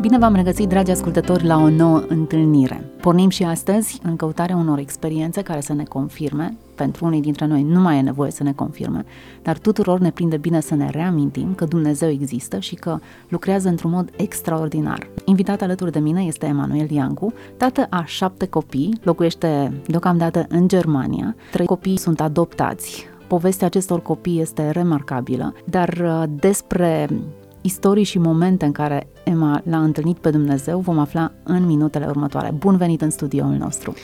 Bine v-am regăsit, dragi ascultători, la o nouă întâlnire. Pornim și astăzi în căutarea unor experiențe care să ne confirme, pentru unii dintre noi nu mai e nevoie să ne confirme, dar tuturor ne prinde bine să ne reamintim că Dumnezeu există și că lucrează într-un mod extraordinar. Invitat alături de mine este Emanuel Iancu, tată a șapte copii, locuiește deocamdată în Germania. Trei copii sunt adoptați, povestea acestor copii este remarcabilă, dar uh, despre istorii și momente în care Emma l-a întâlnit pe Dumnezeu vom afla în minutele următoare. Bun venit în studioul nostru!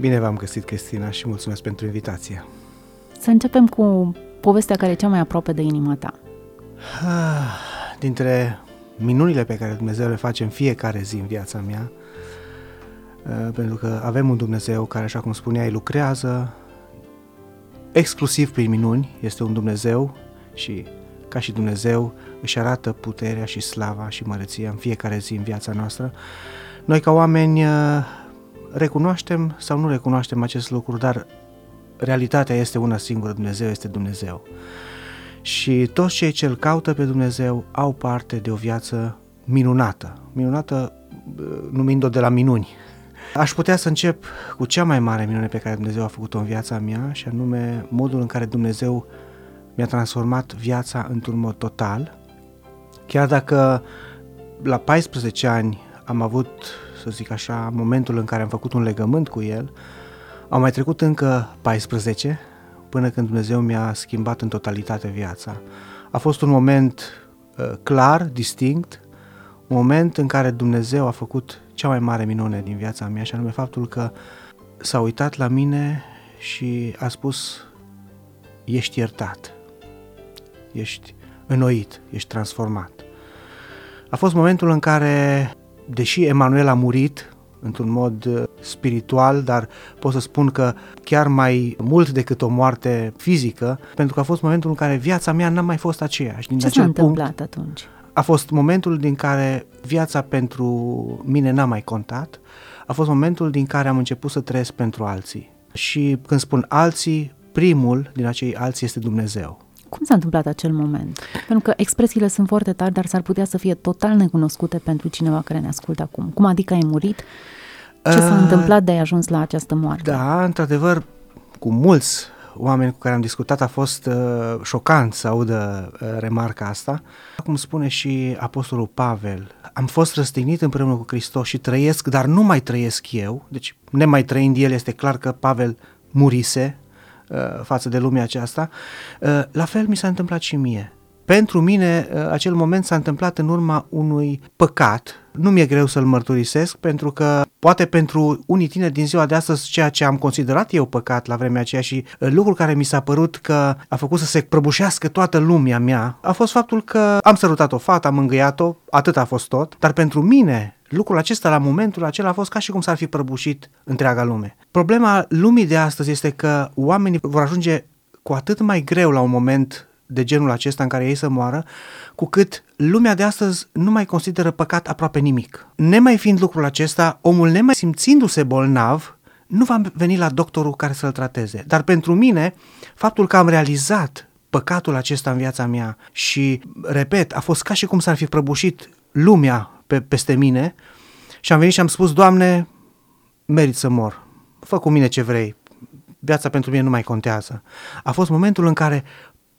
Bine v-am găsit, Cristina, și mulțumesc pentru invitație. Să începem cu povestea care e cea mai aproape de inima ta. Ah, dintre minunile pe care Dumnezeu le face în fiecare zi în viața mea, uh, pentru că avem un Dumnezeu care, așa cum spuneai, lucrează exclusiv prin minuni, este un Dumnezeu și ca și Dumnezeu își arată puterea și slava și măreția în fiecare zi în viața noastră. Noi ca oameni uh, recunoaștem sau nu recunoaștem acest lucru, dar realitatea este una singură, Dumnezeu este Dumnezeu. Și toți cei ce îl caută pe Dumnezeu au parte de o viață minunată, minunată uh, numind-o de la minuni. Aș putea să încep cu cea mai mare minune pe care Dumnezeu a făcut-o în viața mea și anume modul în care Dumnezeu mi-a transformat viața într-un mod total. Chiar dacă la 14 ani am avut, să zic așa, momentul în care am făcut un legământ cu el, au mai trecut încă 14 până când Dumnezeu mi-a schimbat în totalitate viața. A fost un moment uh, clar, distinct, un moment în care Dumnezeu a făcut cea mai mare minune din viața mea și anume faptul că s-a uitat la mine și a spus ești iertat ești înnoit, ești transformat. A fost momentul în care, deși Emanuel a murit într-un mod uh, spiritual, dar pot să spun că chiar mai mult decât o moarte fizică, pentru că a fost momentul în care viața mea n-a mai fost aceeași. Din Ce s-a întâmplat punct, atunci? A fost momentul din care viața pentru mine n-a mai contat, a fost momentul din care am început să trăiesc pentru alții. Și când spun alții, primul din acei alții este Dumnezeu. Cum s-a întâmplat acel moment? Pentru că expresiile sunt foarte tari, dar s-ar putea să fie total necunoscute pentru cineva care ne ascultă acum. Cum adică ai murit? Ce s-a uh, întâmplat de ai ajuns la această moarte? Da, într-adevăr, cu mulți oameni cu care am discutat a fost uh, șocant să audă uh, remarca asta. Cum spune și Apostolul Pavel, am fost răstignit împreună cu Hristos și trăiesc, dar nu mai trăiesc eu. Deci, nemai trăind el, este clar că Pavel murise, Uh, față de lumea aceasta, uh, la fel mi s-a întâmplat și mie. Pentru mine, uh, acel moment s-a întâmplat în urma unui păcat. Nu mi-e greu să-l mărturisesc, pentru că poate pentru unii tineri din ziua de astăzi, ceea ce am considerat eu păcat la vremea aceea și lucrul care mi s-a părut că a făcut să se prăbușească toată lumea mea, a fost faptul că am sărutat o fată, am îngăiat-o, atât a fost tot, dar pentru mine lucrul acesta la momentul acela a fost ca și cum s-ar fi prăbușit întreaga lume. Problema lumii de astăzi este că oamenii vor ajunge cu atât mai greu la un moment de genul acesta în care ei să moară, cu cât lumea de astăzi nu mai consideră păcat aproape nimic. Nemai fiind lucrul acesta, omul nemai simțindu-se bolnav, nu va veni la doctorul care să-l trateze. Dar pentru mine, faptul că am realizat păcatul acesta în viața mea și, repet, a fost ca și cum s-ar fi prăbușit lumea pe, peste mine și am venit și am spus, Doamne, merit să mor, fă cu mine ce vrei, viața pentru mine nu mai contează. A fost momentul în care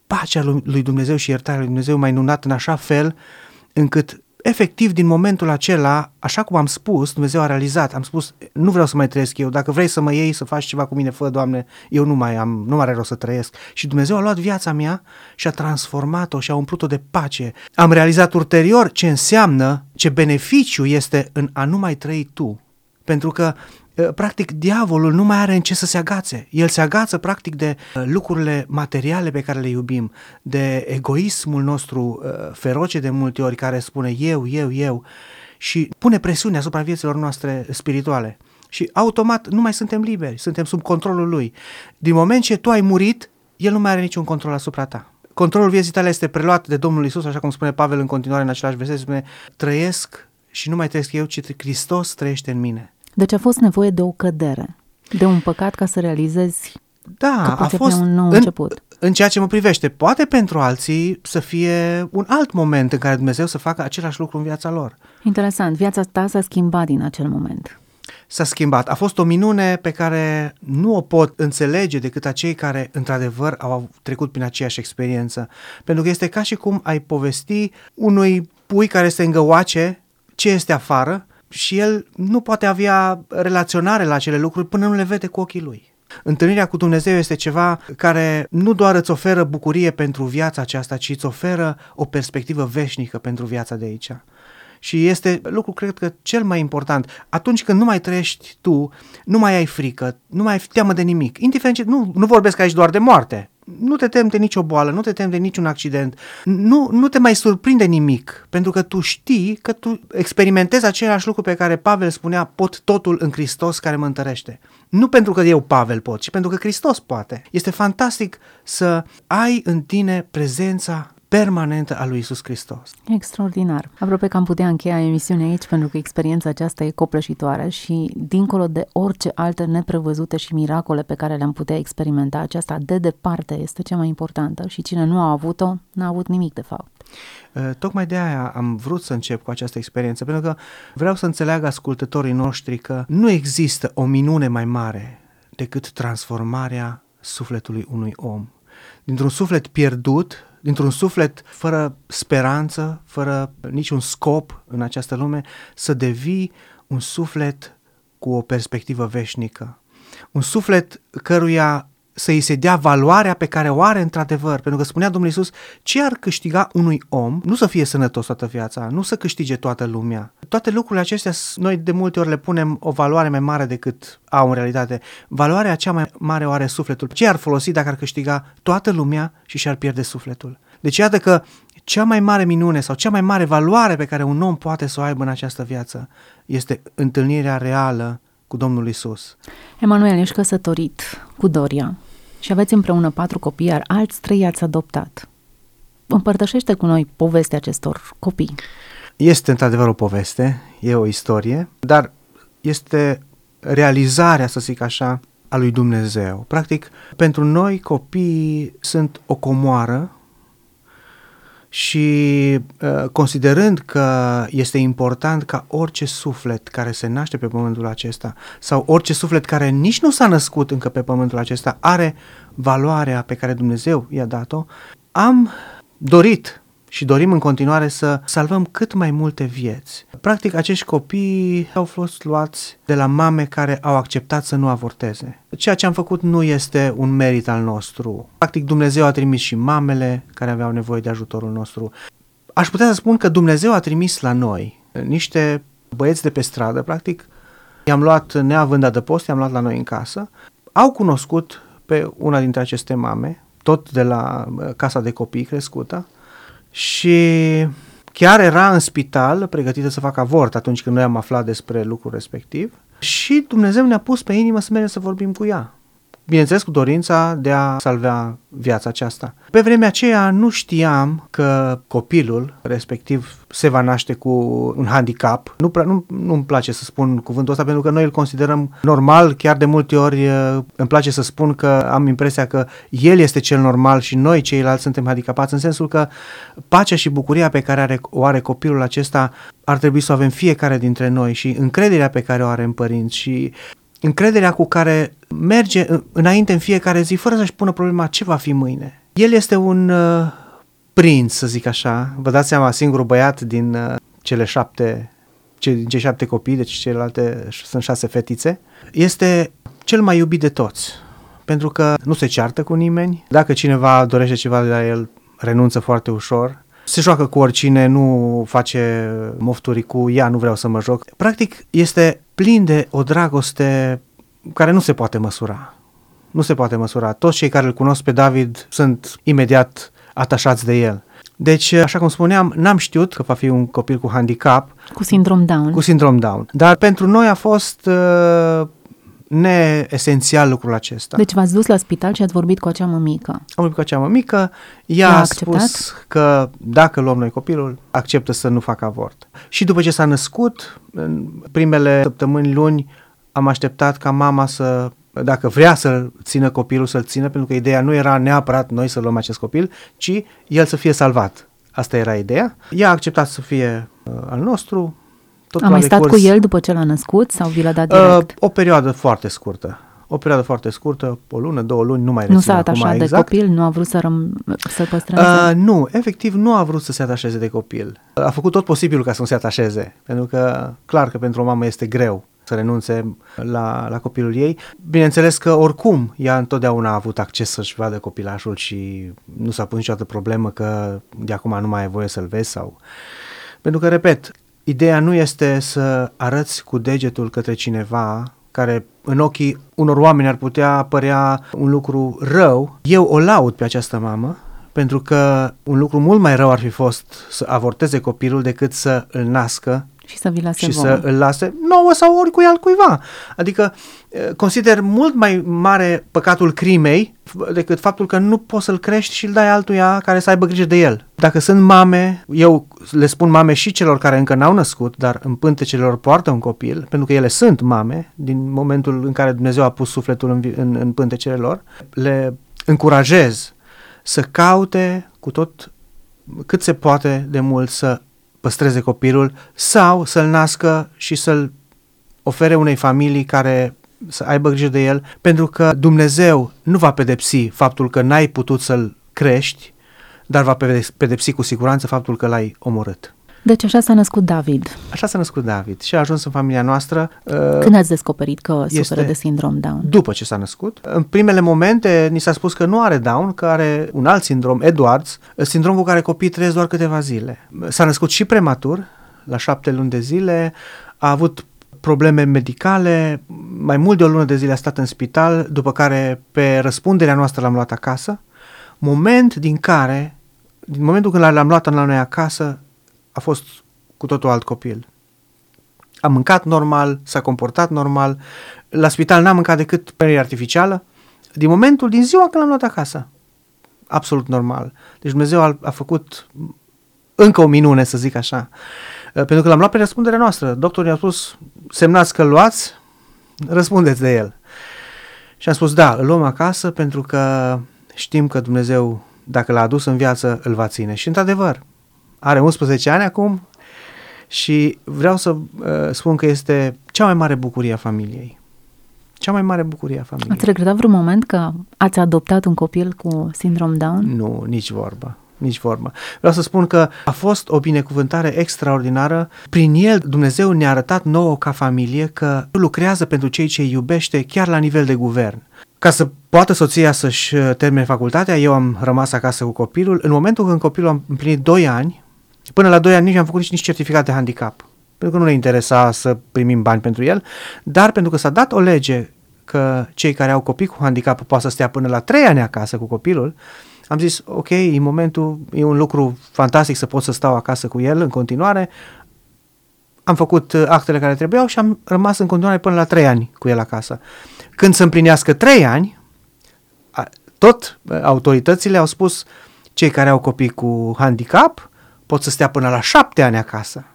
pacea lui Dumnezeu și iertarea lui Dumnezeu m-a inundat în așa fel încât efectiv din momentul acela, așa cum am spus, Dumnezeu a realizat, am spus, nu vreau să mai trăiesc eu, dacă vrei să mă iei, să faci ceva cu mine, fă, Doamne, eu nu mai am, nu mai are rost să trăiesc. Și Dumnezeu a luat viața mea și a transformat-o și a umplut-o de pace. Am realizat ulterior ce înseamnă, ce beneficiu este în a nu mai trăi tu. Pentru că Eh, practic diavolul nu mai are în ce să se agațe. El se agață practic de eh, lucrurile materiale pe care le iubim, de egoismul nostru eh, feroce de multe ori care spune eu, eu, eu și pune presiune asupra vieților noastre spirituale. Și automat nu mai suntem liberi, suntem sub controlul lui. Din moment ce tu ai murit, el nu mai are niciun control asupra ta. Controlul vieții tale este preluat de Domnul Isus, așa cum spune Pavel în continuare în același verset, spune, trăiesc și nu mai trăiesc eu, ci Hristos trăiește în mine. Deci a fost nevoie de o cădere, de un păcat ca să realizezi da, că a fost un nou în, început. în ceea ce mă privește. Poate pentru alții să fie un alt moment în care Dumnezeu să facă același lucru în viața lor. Interesant, viața ta s-a schimbat din acel moment. S-a schimbat. A fost o minune pe care nu o pot înțelege decât acei care, într-adevăr, au trecut prin aceeași experiență. Pentru că este ca și cum ai povesti unui pui care se îngăoace ce este afară și el nu poate avea relaționare la acele lucruri până nu le vede cu ochii lui. Întâlnirea cu Dumnezeu este ceva care nu doar îți oferă bucurie pentru viața aceasta, ci îți oferă o perspectivă veșnică pentru viața de aici. Și este lucru, cred că, cel mai important. Atunci când nu mai trăiești tu, nu mai ai frică, nu mai ai teamă de nimic. Indiferent ce, nu, nu vorbesc aici doar de moarte. Nu te temi de nicio boală, nu te temi de niciun accident, nu, nu te mai surprinde nimic, pentru că tu știi că tu experimentezi același lucru pe care Pavel spunea, pot totul în Hristos care mă întărește. Nu pentru că eu, Pavel, pot, ci pentru că Hristos poate. Este fantastic să ai în tine prezența permanentă a lui Isus Hristos. Extraordinar. Aproape că am putea încheia emisiunea aici pentru că experiența aceasta e copleșitoare și dincolo de orice alte neprevăzute și miracole pe care le-am putea experimenta, aceasta de departe este cea mai importantă și cine nu a avut-o, n-a avut nimic de fapt. Uh, tocmai de aia am vrut să încep cu această experiență, pentru că vreau să înțeleagă ascultătorii noștri că nu există o minune mai mare decât transformarea sufletului unui om. Dintr-un suflet pierdut, dintr-un suflet fără speranță, fără niciun scop în această lume, să devii un suflet cu o perspectivă veșnică. Un suflet căruia să îi se dea valoarea pe care o are într-adevăr. Pentru că spunea Domnul Iisus, ce ar câștiga unui om, nu să fie sănătos toată viața, nu să câștige toată lumea. Toate lucrurile acestea, noi de multe ori le punem o valoare mai mare decât au în realitate. Valoarea cea mai mare o are sufletul. Ce ar folosi dacă ar câștiga toată lumea și și-ar pierde sufletul? Deci iată că cea mai mare minune sau cea mai mare valoare pe care un om poate să o aibă în această viață este întâlnirea reală cu Domnul Isus. Emanuel, ești căsătorit cu Doria și aveți împreună patru copii, iar alți trei ați adoptat. Împărtășește cu noi povestea acestor copii. Este într-adevăr o poveste, e o istorie, dar este realizarea, să zic așa, a lui Dumnezeu. Practic, pentru noi copiii sunt o comoară și uh, considerând că este important ca orice suflet care se naște pe pământul acesta sau orice suflet care nici nu s-a născut încă pe pământul acesta are valoarea pe care Dumnezeu i-a dat-o, am dorit și dorim în continuare să salvăm cât mai multe vieți. Practic, acești copii au fost luați de la mame care au acceptat să nu avorteze. Ceea ce am făcut nu este un merit al nostru. Practic, Dumnezeu a trimis și mamele care aveau nevoie de ajutorul nostru. Aș putea să spun că Dumnezeu a trimis la noi niște băieți de pe stradă, practic, i-am luat neavând adăpost, i-am luat la noi în casă, au cunoscut pe una dintre aceste mame, tot de la uh, casa de copii crescută, și chiar era în spital pregătită să facă avort atunci când noi am aflat despre lucrul respectiv. Și Dumnezeu ne-a pus pe inimă să mergem să vorbim cu ea bineînțeles cu dorința de a salva viața aceasta. Pe vremea aceea nu știam că copilul respectiv se va naște cu un handicap. Nu, nu, nu-mi place să spun cuvântul ăsta pentru că noi îl considerăm normal, chiar de multe ori îmi place să spun că am impresia că el este cel normal și noi ceilalți suntem handicapați, în sensul că pacea și bucuria pe care are, o are copilul acesta ar trebui să o avem fiecare dintre noi și încrederea pe care o are în părinți și încrederea cu care merge înainte în fiecare zi fără să-și pună problema ce va fi mâine. El este un uh, prinț, să zic așa. Vă dați seama, singurul băiat din uh, cele șapte, ce, din cei șapte copii, deci celelalte sunt șase fetițe. Este cel mai iubit de toți, pentru că nu se ceartă cu nimeni. Dacă cineva dorește ceva de la el, renunță foarte ușor. Se joacă cu oricine, nu face mofturi cu ea, nu vreau să mă joc. Practic, este plin de o dragoste care nu se poate măsura. Nu se poate măsura. Toți cei care îl cunosc pe David sunt imediat atașați de el. Deci, așa cum spuneam, n-am știut că va fi un copil cu handicap. Cu sindrom Down. Cu sindrom Down. Dar pentru noi a fost uh, neesențial lucrul acesta. Deci v-ați dus la spital și ați vorbit cu acea mămică. Am vorbit cu acea mămică, ea a, a spus că dacă luăm noi copilul, acceptă să nu facă avort. Și după ce s-a născut, în primele săptămâni, luni, am așteptat ca mama să dacă vrea să țină copilul, să-l țină, pentru că ideea nu era neapărat noi să luăm acest copil, ci el să fie salvat. Asta era ideea. Ea a acceptat să fie uh, al nostru. Totul a mai stat cu el după ce l-a născut sau vi l-a dat direct? Uh, o perioadă foarte scurtă. O perioadă foarte scurtă, o lună, două luni, nu mai rețin Nu s-a atașat de exact. copil? Nu a vrut să răm- să păstreze? Uh, nu, efectiv nu a vrut să se atașeze de copil. A făcut tot posibilul ca să nu se atașeze, pentru că clar că pentru o mamă este greu să renunțe la, la copilul ei. Bineînțeles că oricum ea întotdeauna a avut acces să-și vadă copilașul și nu s-a pus niciodată problemă că de acum nu mai ai voie să-l vezi sau... Pentru că, repet, ideea nu este să arăți cu degetul către cineva care în ochii unor oameni ar putea părea un lucru rău. Eu o laud pe această mamă pentru că un lucru mult mai rău ar fi fost să avorteze copilul decât să îl nască și să vi lase Și să îl lase nouă sau oricui altcuiva. Adică consider mult mai mare păcatul crimei decât faptul că nu poți să-l crești și îl dai altuia care să aibă grijă de el. Dacă sunt mame, eu le spun mame și celor care încă n-au născut, dar în pântecelor poartă un copil, pentru că ele sunt mame, din momentul în care Dumnezeu a pus sufletul în, în, în pântecele lor, le încurajez să caute cu tot cât se poate de mult să păstreze copilul sau să-l nască și să-l ofere unei familii care să aibă grijă de el, pentru că Dumnezeu nu va pedepsi faptul că n-ai putut să-l crești, dar va pedepsi cu siguranță faptul că l-ai omorât. Deci așa s-a născut David. Așa s-a născut David și a ajuns în familia noastră. Uh, Când ați descoperit că suferă de sindrom Down? După ce s-a născut. În primele momente ni s-a spus că nu are Down, că are un alt sindrom, Edwards, sindrom cu care copiii trăiesc doar câteva zile. S-a născut și prematur, la șapte luni de zile, a avut probleme medicale, mai mult de o lună de zile a stat în spital, după care pe răspunderea noastră l-am luat acasă, moment din care, din momentul când l-am luat la noi acasă, a fost cu totul alt copil. A mâncat normal, s-a comportat normal, la spital n-a mâncat decât perie artificială, din momentul, din ziua când l-am luat acasă. Absolut normal. Deci Dumnezeu a, a făcut încă o minune, să zic așa. Uh, pentru că l-am luat pe răspunderea noastră. Doctorul ne-a spus, semnați că luați, răspundeți de el. Și am spus, da, îl luăm acasă pentru că știm că Dumnezeu, dacă l-a adus în viață, îl va ține. Și într-adevăr, are 11 ani acum și vreau să uh, spun că este cea mai mare bucurie a familiei. Cea mai mare bucurie a familiei. Ați regretat vreun moment că ați adoptat un copil cu sindrom Down? Nu, nici vorbă. Nici vorbă. Vreau să spun că a fost o binecuvântare extraordinară. Prin el Dumnezeu ne-a arătat nouă ca familie că lucrează pentru cei ce iubește chiar la nivel de guvern. Ca să poată soția să-și uh, termine facultatea, eu am rămas acasă cu copilul. În momentul când copilul a împlinit 2 ani, Până la 2 ani nici am făcut nici, nici certificat de handicap, pentru că nu ne interesa să primim bani pentru el, dar pentru că s-a dat o lege că cei care au copii cu handicap poate să stea până la 3 ani acasă cu copilul, am zis, ok, în momentul e un lucru fantastic să pot să stau acasă cu el în continuare, am făcut uh, actele care trebuiau și am rămas în continuare până la 3 ani cu el acasă. Când se împlinească 3 ani, tot uh, autoritățile au spus cei care au copii cu handicap pot să stea până la șapte ani acasă.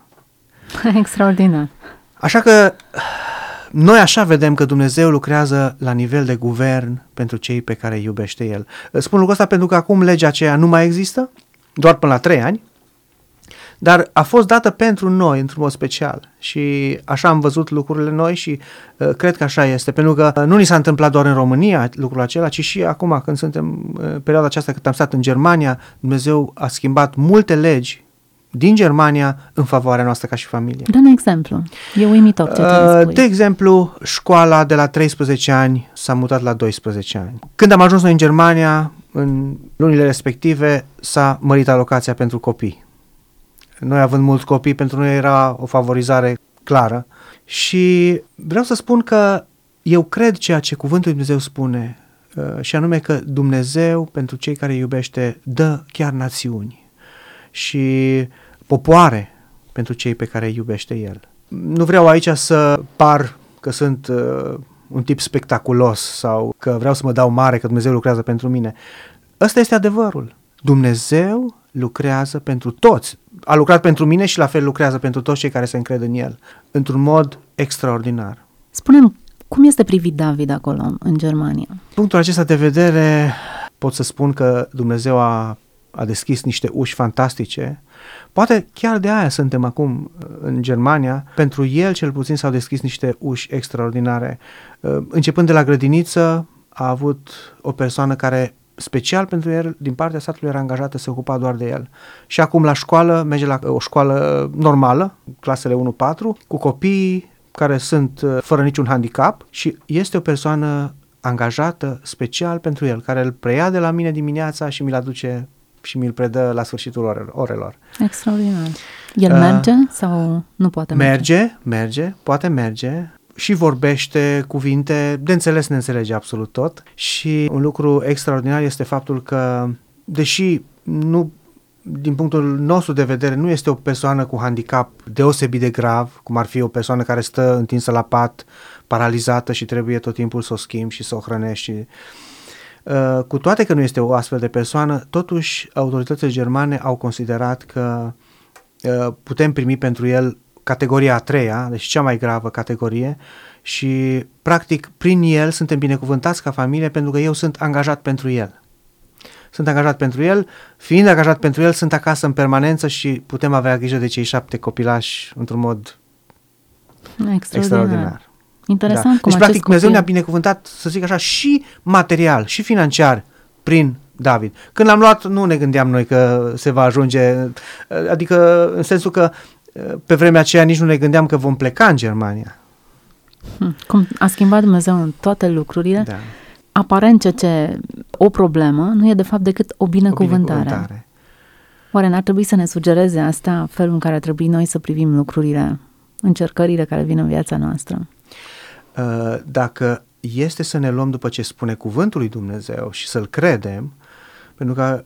Extraordinar. Așa că noi așa vedem că Dumnezeu lucrează la nivel de guvern pentru cei pe care îi iubește El. Spun lucrul ăsta pentru că acum legea aceea nu mai există, doar până la trei ani, dar a fost dată pentru noi într-un mod special și așa am văzut lucrurile noi și uh, cred că așa este, pentru că uh, nu ni s-a întâmplat doar în România lucrul acela, ci și acum când suntem, uh, perioada aceasta când am stat în Germania, Dumnezeu a schimbat multe legi din Germania în favoarea noastră ca și familie. Dă un exemplu. E uimitor ce uh, De exemplu, școala de la 13 ani s-a mutat la 12 ani. Când am ajuns noi în Germania, în lunile respective, s-a mărit alocația pentru copii. Noi având mulți copii, pentru noi era o favorizare clară și vreau să spun că eu cred ceea ce cuvântul Dumnezeu spune uh, și anume că Dumnezeu, pentru cei care iubește, dă chiar națiuni. Și popoare pentru cei pe care îi iubește El. Nu vreau aici să par că sunt uh, un tip spectaculos sau că vreau să mă dau mare că Dumnezeu lucrează pentru mine. Ăsta este adevărul. Dumnezeu lucrează pentru toți. A lucrat pentru mine și la fel lucrează pentru toți cei care se încred în El, într-un mod extraordinar. Spunem Cum este privit David acolo, în Germania? Punctul acesta de vedere pot să spun că Dumnezeu a, a deschis niște uși fantastice. Poate chiar de aia suntem acum uh, în Germania. Pentru el cel puțin s-au deschis niște uși extraordinare. Uh, începând de la grădiniță, a avut o persoană care special pentru el, din partea statului era angajată, se ocupa doar de el. Și acum la școală, merge la o școală normală, clasele 1-4, cu copii care sunt uh, fără niciun handicap și este o persoană angajată special pentru el, care îl preia de la mine dimineața și mi-l aduce și mi-l predă la sfârșitul orelor. Extraordinar. El uh, merge sau nu poate merge? Merge, merge, poate merge și vorbește cuvinte, de înțeles ne înțelege absolut tot și un lucru extraordinar este faptul că, deși nu din punctul nostru de vedere, nu este o persoană cu handicap deosebit de grav, cum ar fi o persoană care stă întinsă la pat, paralizată și trebuie tot timpul să o schimbi și să o hrănești. Uh, cu toate că nu este o astfel de persoană, totuși autoritățile germane au considerat că uh, putem primi pentru el categoria a treia, deci cea mai gravă categorie și practic prin el suntem binecuvântați ca familie pentru că eu sunt angajat pentru el. Sunt angajat pentru el, fiind angajat pentru el, sunt acasă în permanență și putem avea grijă de cei șapte copilași într-un mod extraordinar. extraordinar. Interesant da. cum Deci, practic, Dumnezeu ne-a binecuvântat, să zic așa, și material, și financiar, prin David. Când l-am luat, nu ne gândeam noi că se va ajunge, adică în sensul că pe vremea aceea nici nu ne gândeam că vom pleca în Germania. Hm, cum a schimbat Dumnezeu în toate lucrurile, da. aparent ce ce o problemă nu e de fapt decât o binecuvântare. O binecuvântare. Oare n-ar trebui să ne sugereze asta felul în care ar trebui noi să privim lucrurile, încercările care vin în viața noastră? Uh, dacă este să ne luăm după ce spune cuvântul lui Dumnezeu și să-l credem, pentru că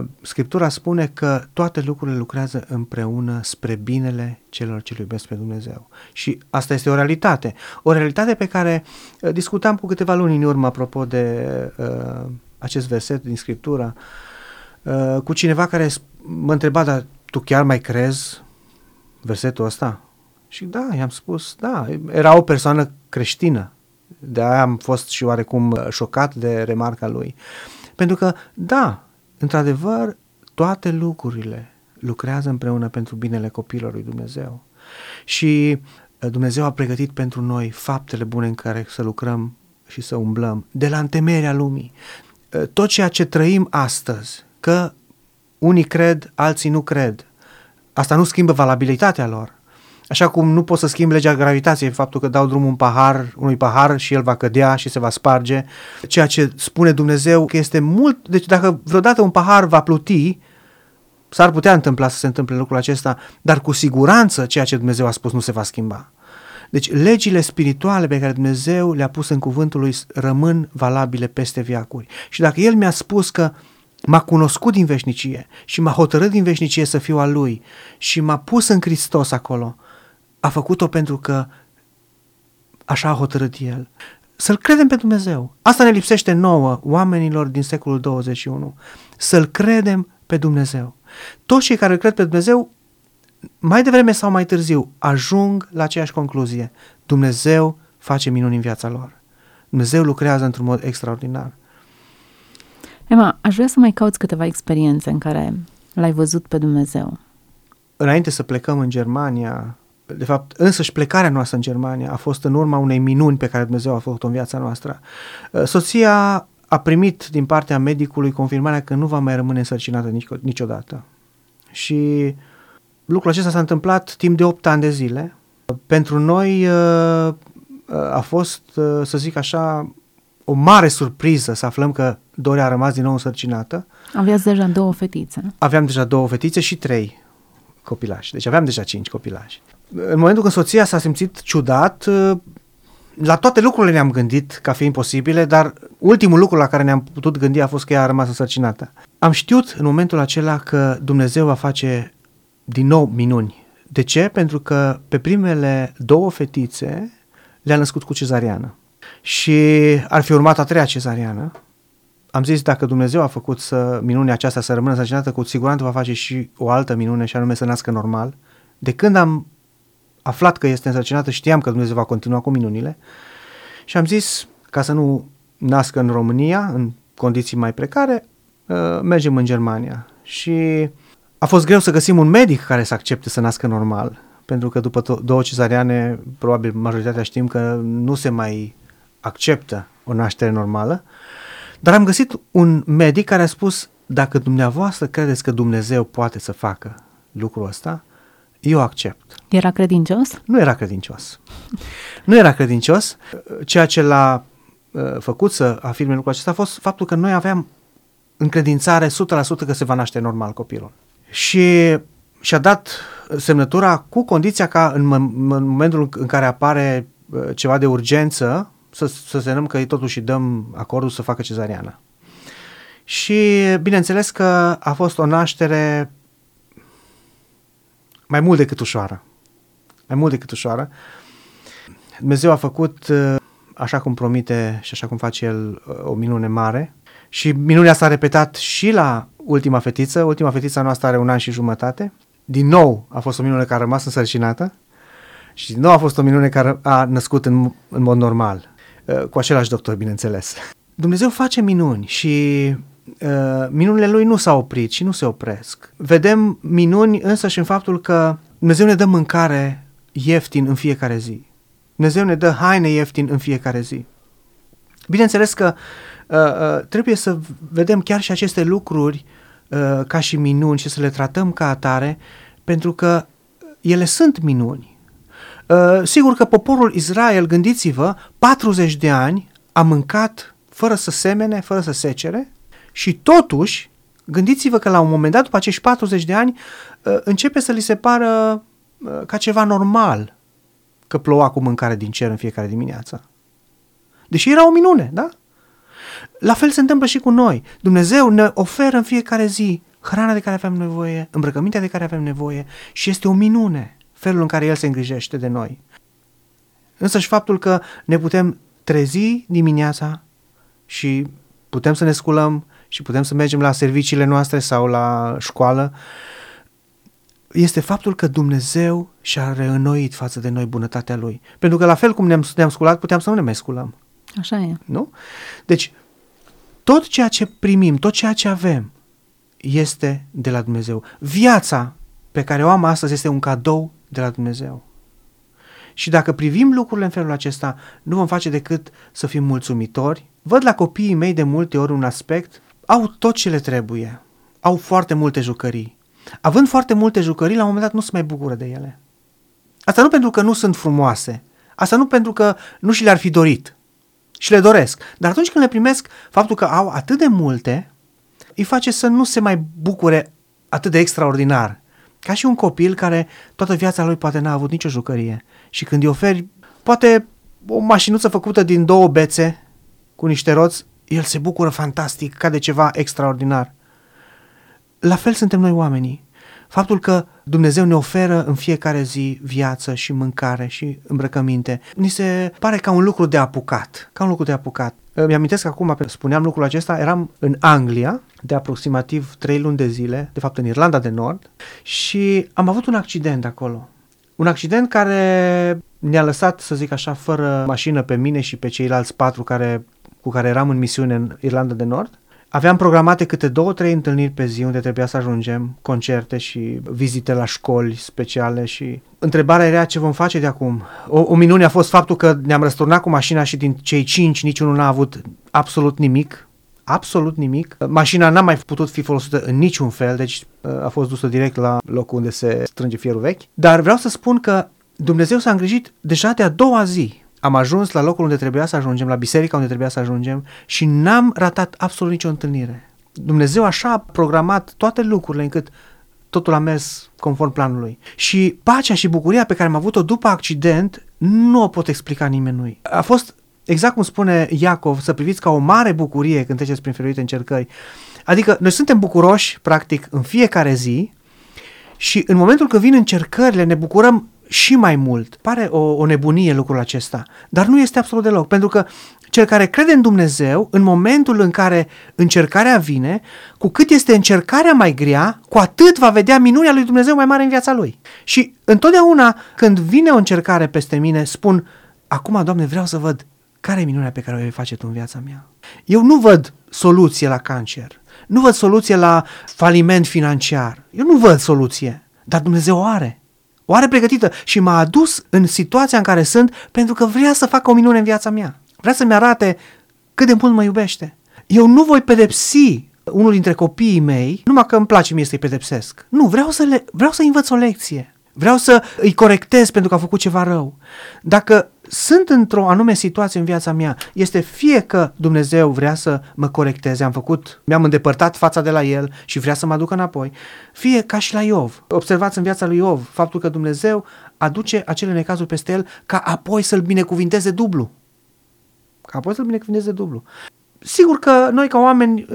uh, Scriptura spune că toate lucrurile lucrează împreună spre binele celor ce iubesc pe Dumnezeu. Și asta este o realitate. O realitate pe care uh, discutam cu câteva luni în urmă apropo de uh, acest verset din Scriptură, uh, cu cineva care mă întreba, dar tu chiar mai crezi versetul ăsta? Și da, i-am spus, da, era o persoană creștină. De aia am fost și oarecum uh, șocat de remarca lui. Pentru că, da, într-adevăr, toate lucrurile lucrează împreună pentru binele copilului lui Dumnezeu. Și uh, Dumnezeu a pregătit pentru noi faptele bune în care să lucrăm și să umblăm de la întemeierea lumii. Uh, tot ceea ce trăim astăzi, că unii cred, alții nu cred, asta nu schimbă valabilitatea lor. Așa cum nu poți să schimbi legea gravitației, faptul că dau drumul un pahar, unui pahar și el va cădea și se va sparge. Ceea ce spune Dumnezeu că este mult, deci dacă vreodată un pahar va pluti, s-ar putea întâmpla să se întâmple lucrul acesta, dar cu siguranță ceea ce Dumnezeu a spus nu se va schimba. Deci legile spirituale pe care Dumnezeu le-a pus în cuvântul lui rămân valabile peste viacuri. Și dacă El mi-a spus că m-a cunoscut din veșnicie și m-a hotărât din veșnicie să fiu al Lui și m-a pus în Hristos acolo, a făcut-o pentru că așa a hotărât El. Să-L credem pe Dumnezeu. Asta ne lipsește nouă, oamenilor din secolul 21. Să-L credem pe Dumnezeu. Toți cei care cred pe Dumnezeu, mai devreme sau mai târziu, ajung la aceeași concluzie. Dumnezeu face minuni în viața lor. Dumnezeu lucrează într-un mod extraordinar. Emma, aș vrea să mai cauți câteva experiențe în care l-ai văzut pe Dumnezeu. Înainte să plecăm în Germania, de fapt, însăși plecarea noastră în Germania a fost în urma unei minuni pe care Dumnezeu a făcut-o în viața noastră. Uh, soția a primit din partea medicului confirmarea că nu va mai rămâne însărcinată niciodată. Și lucrul acesta s-a întâmplat timp de 8 ani de zile. Pentru noi uh, uh, a fost, să zic așa, o mare surpriză să aflăm că Doria a rămas din nou însărcinată. Aveați deja două fetițe. Aveam deja două fetițe și trei copilași. Deci aveam deja cinci copilași în momentul când soția s-a simțit ciudat, uh, la toate lucrurile ne-am gândit ca fiind posibile, dar ultimul lucru la care ne-am putut gândi a fost că ea a rămas însărcinată. Am știut în momentul acela că Dumnezeu va face din nou minuni. De ce? Pentru că pe primele două fetițe le-a născut cu cezariană. Și ar fi urmat a treia cezariană. Am zis, dacă Dumnezeu a făcut să minunea aceasta să rămână însărcinată, cu siguranță va face și o altă minune, și anume să nască normal. De când am aflat că este însărcinată, știam că Dumnezeu va continua cu minunile și am zis, ca să nu nască în România, în condiții mai precare, uh, mergem în Germania. Și a fost greu să găsim un medic care să accepte să nască normal, pentru că după to- două cezariane, probabil majoritatea știm că nu se mai acceptă o naștere normală, dar am găsit un medic care a spus, dacă dumneavoastră credeți că Dumnezeu poate să facă lucrul ăsta, eu accept. Era credincios? Nu era credincios. Nu era credincios. Ceea ce l-a uh, făcut să afirme lucrul acesta a fost faptul că noi aveam încredințare 100% că se va naște normal copilul. Și și-a dat semnătura cu condiția ca în, în momentul în care apare uh, ceva de urgență să, să semnăm că totuși dăm acordul să facă cezariana. Și bineînțeles că a fost o naștere mai mult decât ușoară. Mai mult decât ușoară. Dumnezeu a făcut, uh, așa cum promite și așa cum face El, uh, o minune mare. Și minunea s-a repetat și la ultima fetiță. Ultima fetiță noastră are un an și jumătate. Din nou a fost o minune care a rămas însărcinată. Și din nou a fost o minune care a născut în, în mod normal. Uh, cu același doctor, bineînțeles. Dumnezeu face minuni și uh, minunile lui nu s-au oprit și nu se opresc. Vedem minuni însă și în faptul că Dumnezeu ne dă mâncare ieftin în fiecare zi. Dumnezeu ne dă haine ieftin în fiecare zi. Bineînțeles că uh, uh, trebuie să vedem chiar și aceste lucruri uh, ca și minuni și să le tratăm ca atare, pentru că ele sunt minuni. Uh, sigur că poporul Israel, gândiți-vă, 40 de ani a mâncat fără să semene, fără să secere și totuși, gândiți-vă că la un moment dat, după acești 40 de ani, uh, începe să li se pară uh, ca ceva normal că ploua cu mâncare din cer în fiecare dimineață. Deși era o minune, da? La fel se întâmplă și cu noi. Dumnezeu ne oferă în fiecare zi hrana de care avem nevoie, îmbrăcămintea de care avem nevoie și este o minune felul în care El se îngrijește de noi. Însă și faptul că ne putem trezi dimineața și putem să ne sculăm și putem să mergem la serviciile noastre sau la școală, este faptul că Dumnezeu și-a reînnoit față de noi bunătatea Lui. Pentru că la fel cum ne-am, ne sculat, puteam să nu ne mai sculăm. Așa e. Nu? Deci, tot ceea ce primim, tot ceea ce avem, este de la Dumnezeu. Viața pe care o am astăzi este un cadou de la Dumnezeu. Și dacă privim lucrurile în felul acesta, nu vom face decât să fim mulțumitori. Văd la copiii mei de multe ori un aspect, au tot ce le trebuie, au foarte multe jucării. Având foarte multe jucării, la un moment dat nu se mai bucură de ele. Asta nu pentru că nu sunt frumoase, asta nu pentru că nu și le-ar fi dorit. Și le doresc, dar atunci când le primesc, faptul că au atât de multe, îi face să nu se mai bucure atât de extraordinar. Ca și un copil care toată viața lui poate n-a avut nicio jucărie. Și când îi oferi poate o mașinuță făcută din două bețe cu niște roți, el se bucură fantastic ca de ceva extraordinar. La fel suntem noi oamenii. Faptul că Dumnezeu ne oferă în fiecare zi viață și mâncare și îmbrăcăminte, ni se pare ca un lucru de apucat, ca un lucru de apucat. Îmi amintesc că acum, spuneam lucrul acesta, eram în Anglia de aproximativ 3 luni de zile, de fapt în Irlanda de Nord, și am avut un accident acolo. Un accident care ne-a lăsat, să zic așa, fără mașină pe mine și pe ceilalți patru care, cu care eram în misiune în Irlanda de Nord. Aveam programate câte două, trei întâlniri pe zi unde trebuia să ajungem, concerte și vizite la școli speciale și întrebarea era ce vom face de acum. O, o minune a fost faptul că ne-am răsturnat cu mașina și din cei cinci niciunul n-a avut absolut nimic, absolut nimic. Mașina n-a mai putut fi folosită în niciun fel, deci a fost dusă direct la locul unde se strânge fierul vechi. Dar vreau să spun că Dumnezeu s-a îngrijit deja de a doua zi am ajuns la locul unde trebuia să ajungem, la biserica unde trebuia să ajungem și n-am ratat absolut nicio întâlnire. Dumnezeu așa a programat toate lucrurile încât totul a mers conform planului. Și pacea și bucuria pe care am avut-o după accident nu o pot explica nimănui. A fost, exact cum spune Iacov, să priviți ca o mare bucurie când treceți prin feluite încercări. Adică noi suntem bucuroși, practic, în fiecare zi și în momentul când vin încercările ne bucurăm și mai mult. Pare o, o nebunie lucrul acesta, dar nu este absolut deloc, pentru că cel care crede în Dumnezeu, în momentul în care încercarea vine, cu cât este încercarea mai grea, cu atât va vedea minunea lui Dumnezeu mai mare în viața lui. Și întotdeauna când vine o încercare peste mine, spun, acum, Doamne, vreau să văd care e minunea pe care o vei face tu în viața mea? Eu nu văd soluție la cancer, nu văd soluție la faliment financiar, eu nu văd soluție, dar Dumnezeu o are. O are pregătită și m-a adus în situația în care sunt pentru că vrea să facă o minune în viața mea. Vrea să-mi arate cât de mult mă iubește. Eu nu voi pedepsi unul dintre copiii mei numai că îmi place mie să-i pedepsesc. Nu, vreau să, le, vreau să învăț o lecție. Vreau să îi corectez pentru că a făcut ceva rău. Dacă sunt într-o anume situație în viața mea, este fie că Dumnezeu vrea să mă corecteze, am făcut, mi-am îndepărtat fața de la El și vrea să mă aducă înapoi, fie ca și la Iov. Observați în viața lui Iov faptul că Dumnezeu aduce acele necazuri peste el ca apoi să-l binecuvinteze dublu. Ca apoi să-l binecuvinteze dublu. Sigur că noi ca oameni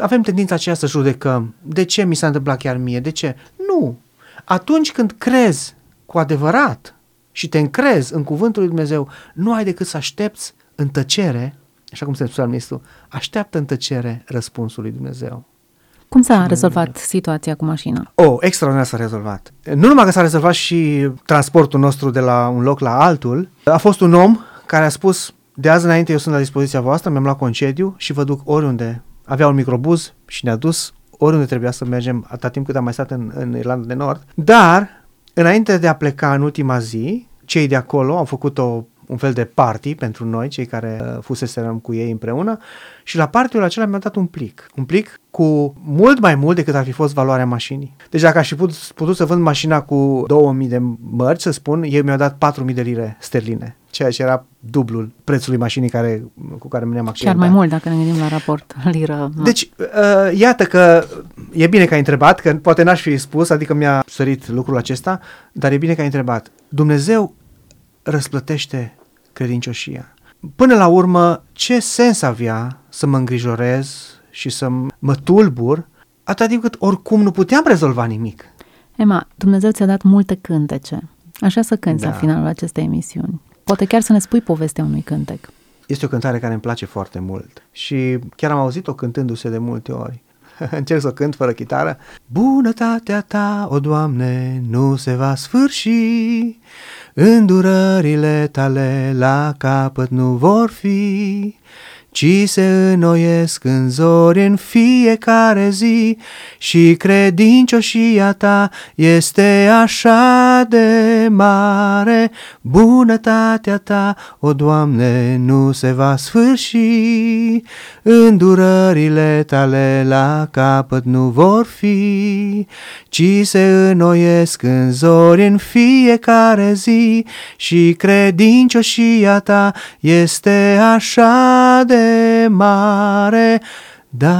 avem tendința aceea să judecăm. De ce mi s-a întâmplat chiar mie? De ce? Nu. Atunci când crezi cu adevărat și te încrezi în cuvântul lui Dumnezeu, nu ai decât să aștepți în tăcere, așa cum se spune psalmistul, așteaptă în tăcere răspunsul lui Dumnezeu. Cum s-a rezolvat situația cu mașina? Oh, extraordinar s-a rezolvat. Nu numai că s-a rezolvat și transportul nostru de la un loc la altul, a fost un om care a spus, de azi înainte eu sunt la dispoziția voastră, mi-am luat concediu și vă duc oriunde. Avea un microbuz și ne-a dus oriunde trebuia să mergem atât timp cât am mai stat în, în Irlanda de Nord. Dar, înainte de a pleca în ultima zi, cei de acolo au făcut o, un fel de party pentru noi, cei care uh, fuseserăm cu ei împreună și la partiul acela mi-a dat un plic. Un plic cu mult mai mult decât ar fi fost valoarea mașinii. Deci dacă aș fi putut, putut să vând mașina cu 2000 de mărci, să spun, ei mi-au dat 4000 de lire sterline, ceea ce era dublul prețului mașinii care, cu care ne-am accidentat. Chiar mai mult dacă ne gândim la raport liră. Deci, uh, iată că e bine că ai întrebat, că poate n-aș fi spus, adică mi-a sărit lucrul acesta, dar e bine că ai întrebat. Dumnezeu răsplătește credincioșia. Până la urmă, ce sens avea să mă îngrijorez și să mă tulbur atât timp cât oricum nu puteam rezolva nimic? Emma, Dumnezeu ți-a dat multe cântece. Așa să cânți da. la finalul acestei emisiuni. Poate chiar să ne spui povestea unui cântec. Este o cântare care îmi place foarte mult și chiar am auzit-o cântându-se de multe ori. Încerc să o cânt fără chitară. Bunătatea ta, o Doamne, nu se va sfârși, îndurările tale la capăt nu vor fi ci se înnoiesc în zori în fiecare zi și credincioșia ta este așa de mare. Bunătatea ta, o Doamne, nu se va sfârși, îndurările tale la capăt nu vor fi, ci se înnoiesc în zori în fiecare zi și credincioșia ta este așa de mare, da.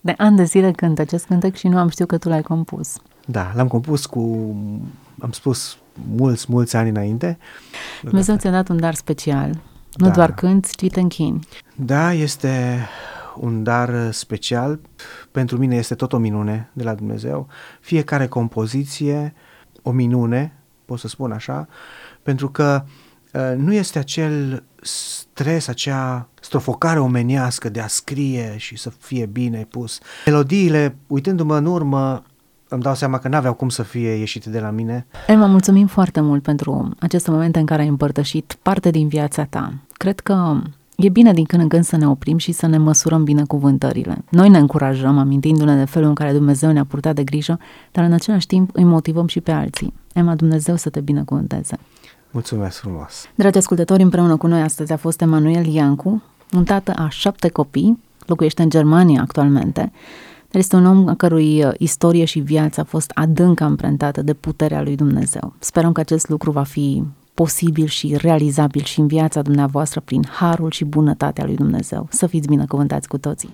De ani de zile cânt acest cântec și nu am știut că tu l-ai compus. Da, l-am compus cu, am spus, mulți, mulți ani înainte. Dumnezeu ți-a dat un dar special. Nu da. doar cânt, ci te închini. Da, este un dar special. Pentru mine este tot o minune de la Dumnezeu. Fiecare compoziție, o minune, pot să spun așa, pentru că uh, nu este acel stres, acea strofocare omenească de a scrie și să fie bine pus. Melodiile, uitându-mă în urmă, îmi dau seama că n-aveau cum să fie ieșite de la mine. Elma, mulțumim foarte mult pentru aceste momente în care ai împărtășit parte din viața ta. Cred că e bine din când în când să ne oprim și să ne măsurăm binecuvântările. Noi ne încurajăm, amintindu-ne de felul în care Dumnezeu ne-a purtat de grijă, dar în același timp îi motivăm și pe alții. Emma, Dumnezeu să te binecuvânteze. Mulțumesc frumos! Dragi ascultători, împreună cu noi astăzi a fost Emanuel Iancu, un tată a șapte copii, locuiește în Germania actualmente, dar este un om a cărui uh, istorie și viață a fost adânc amprentată de puterea lui Dumnezeu. Sperăm că acest lucru va fi posibil și realizabil și în viața dumneavoastră prin harul și bunătatea lui Dumnezeu. Să fiți binecuvântați cu toții!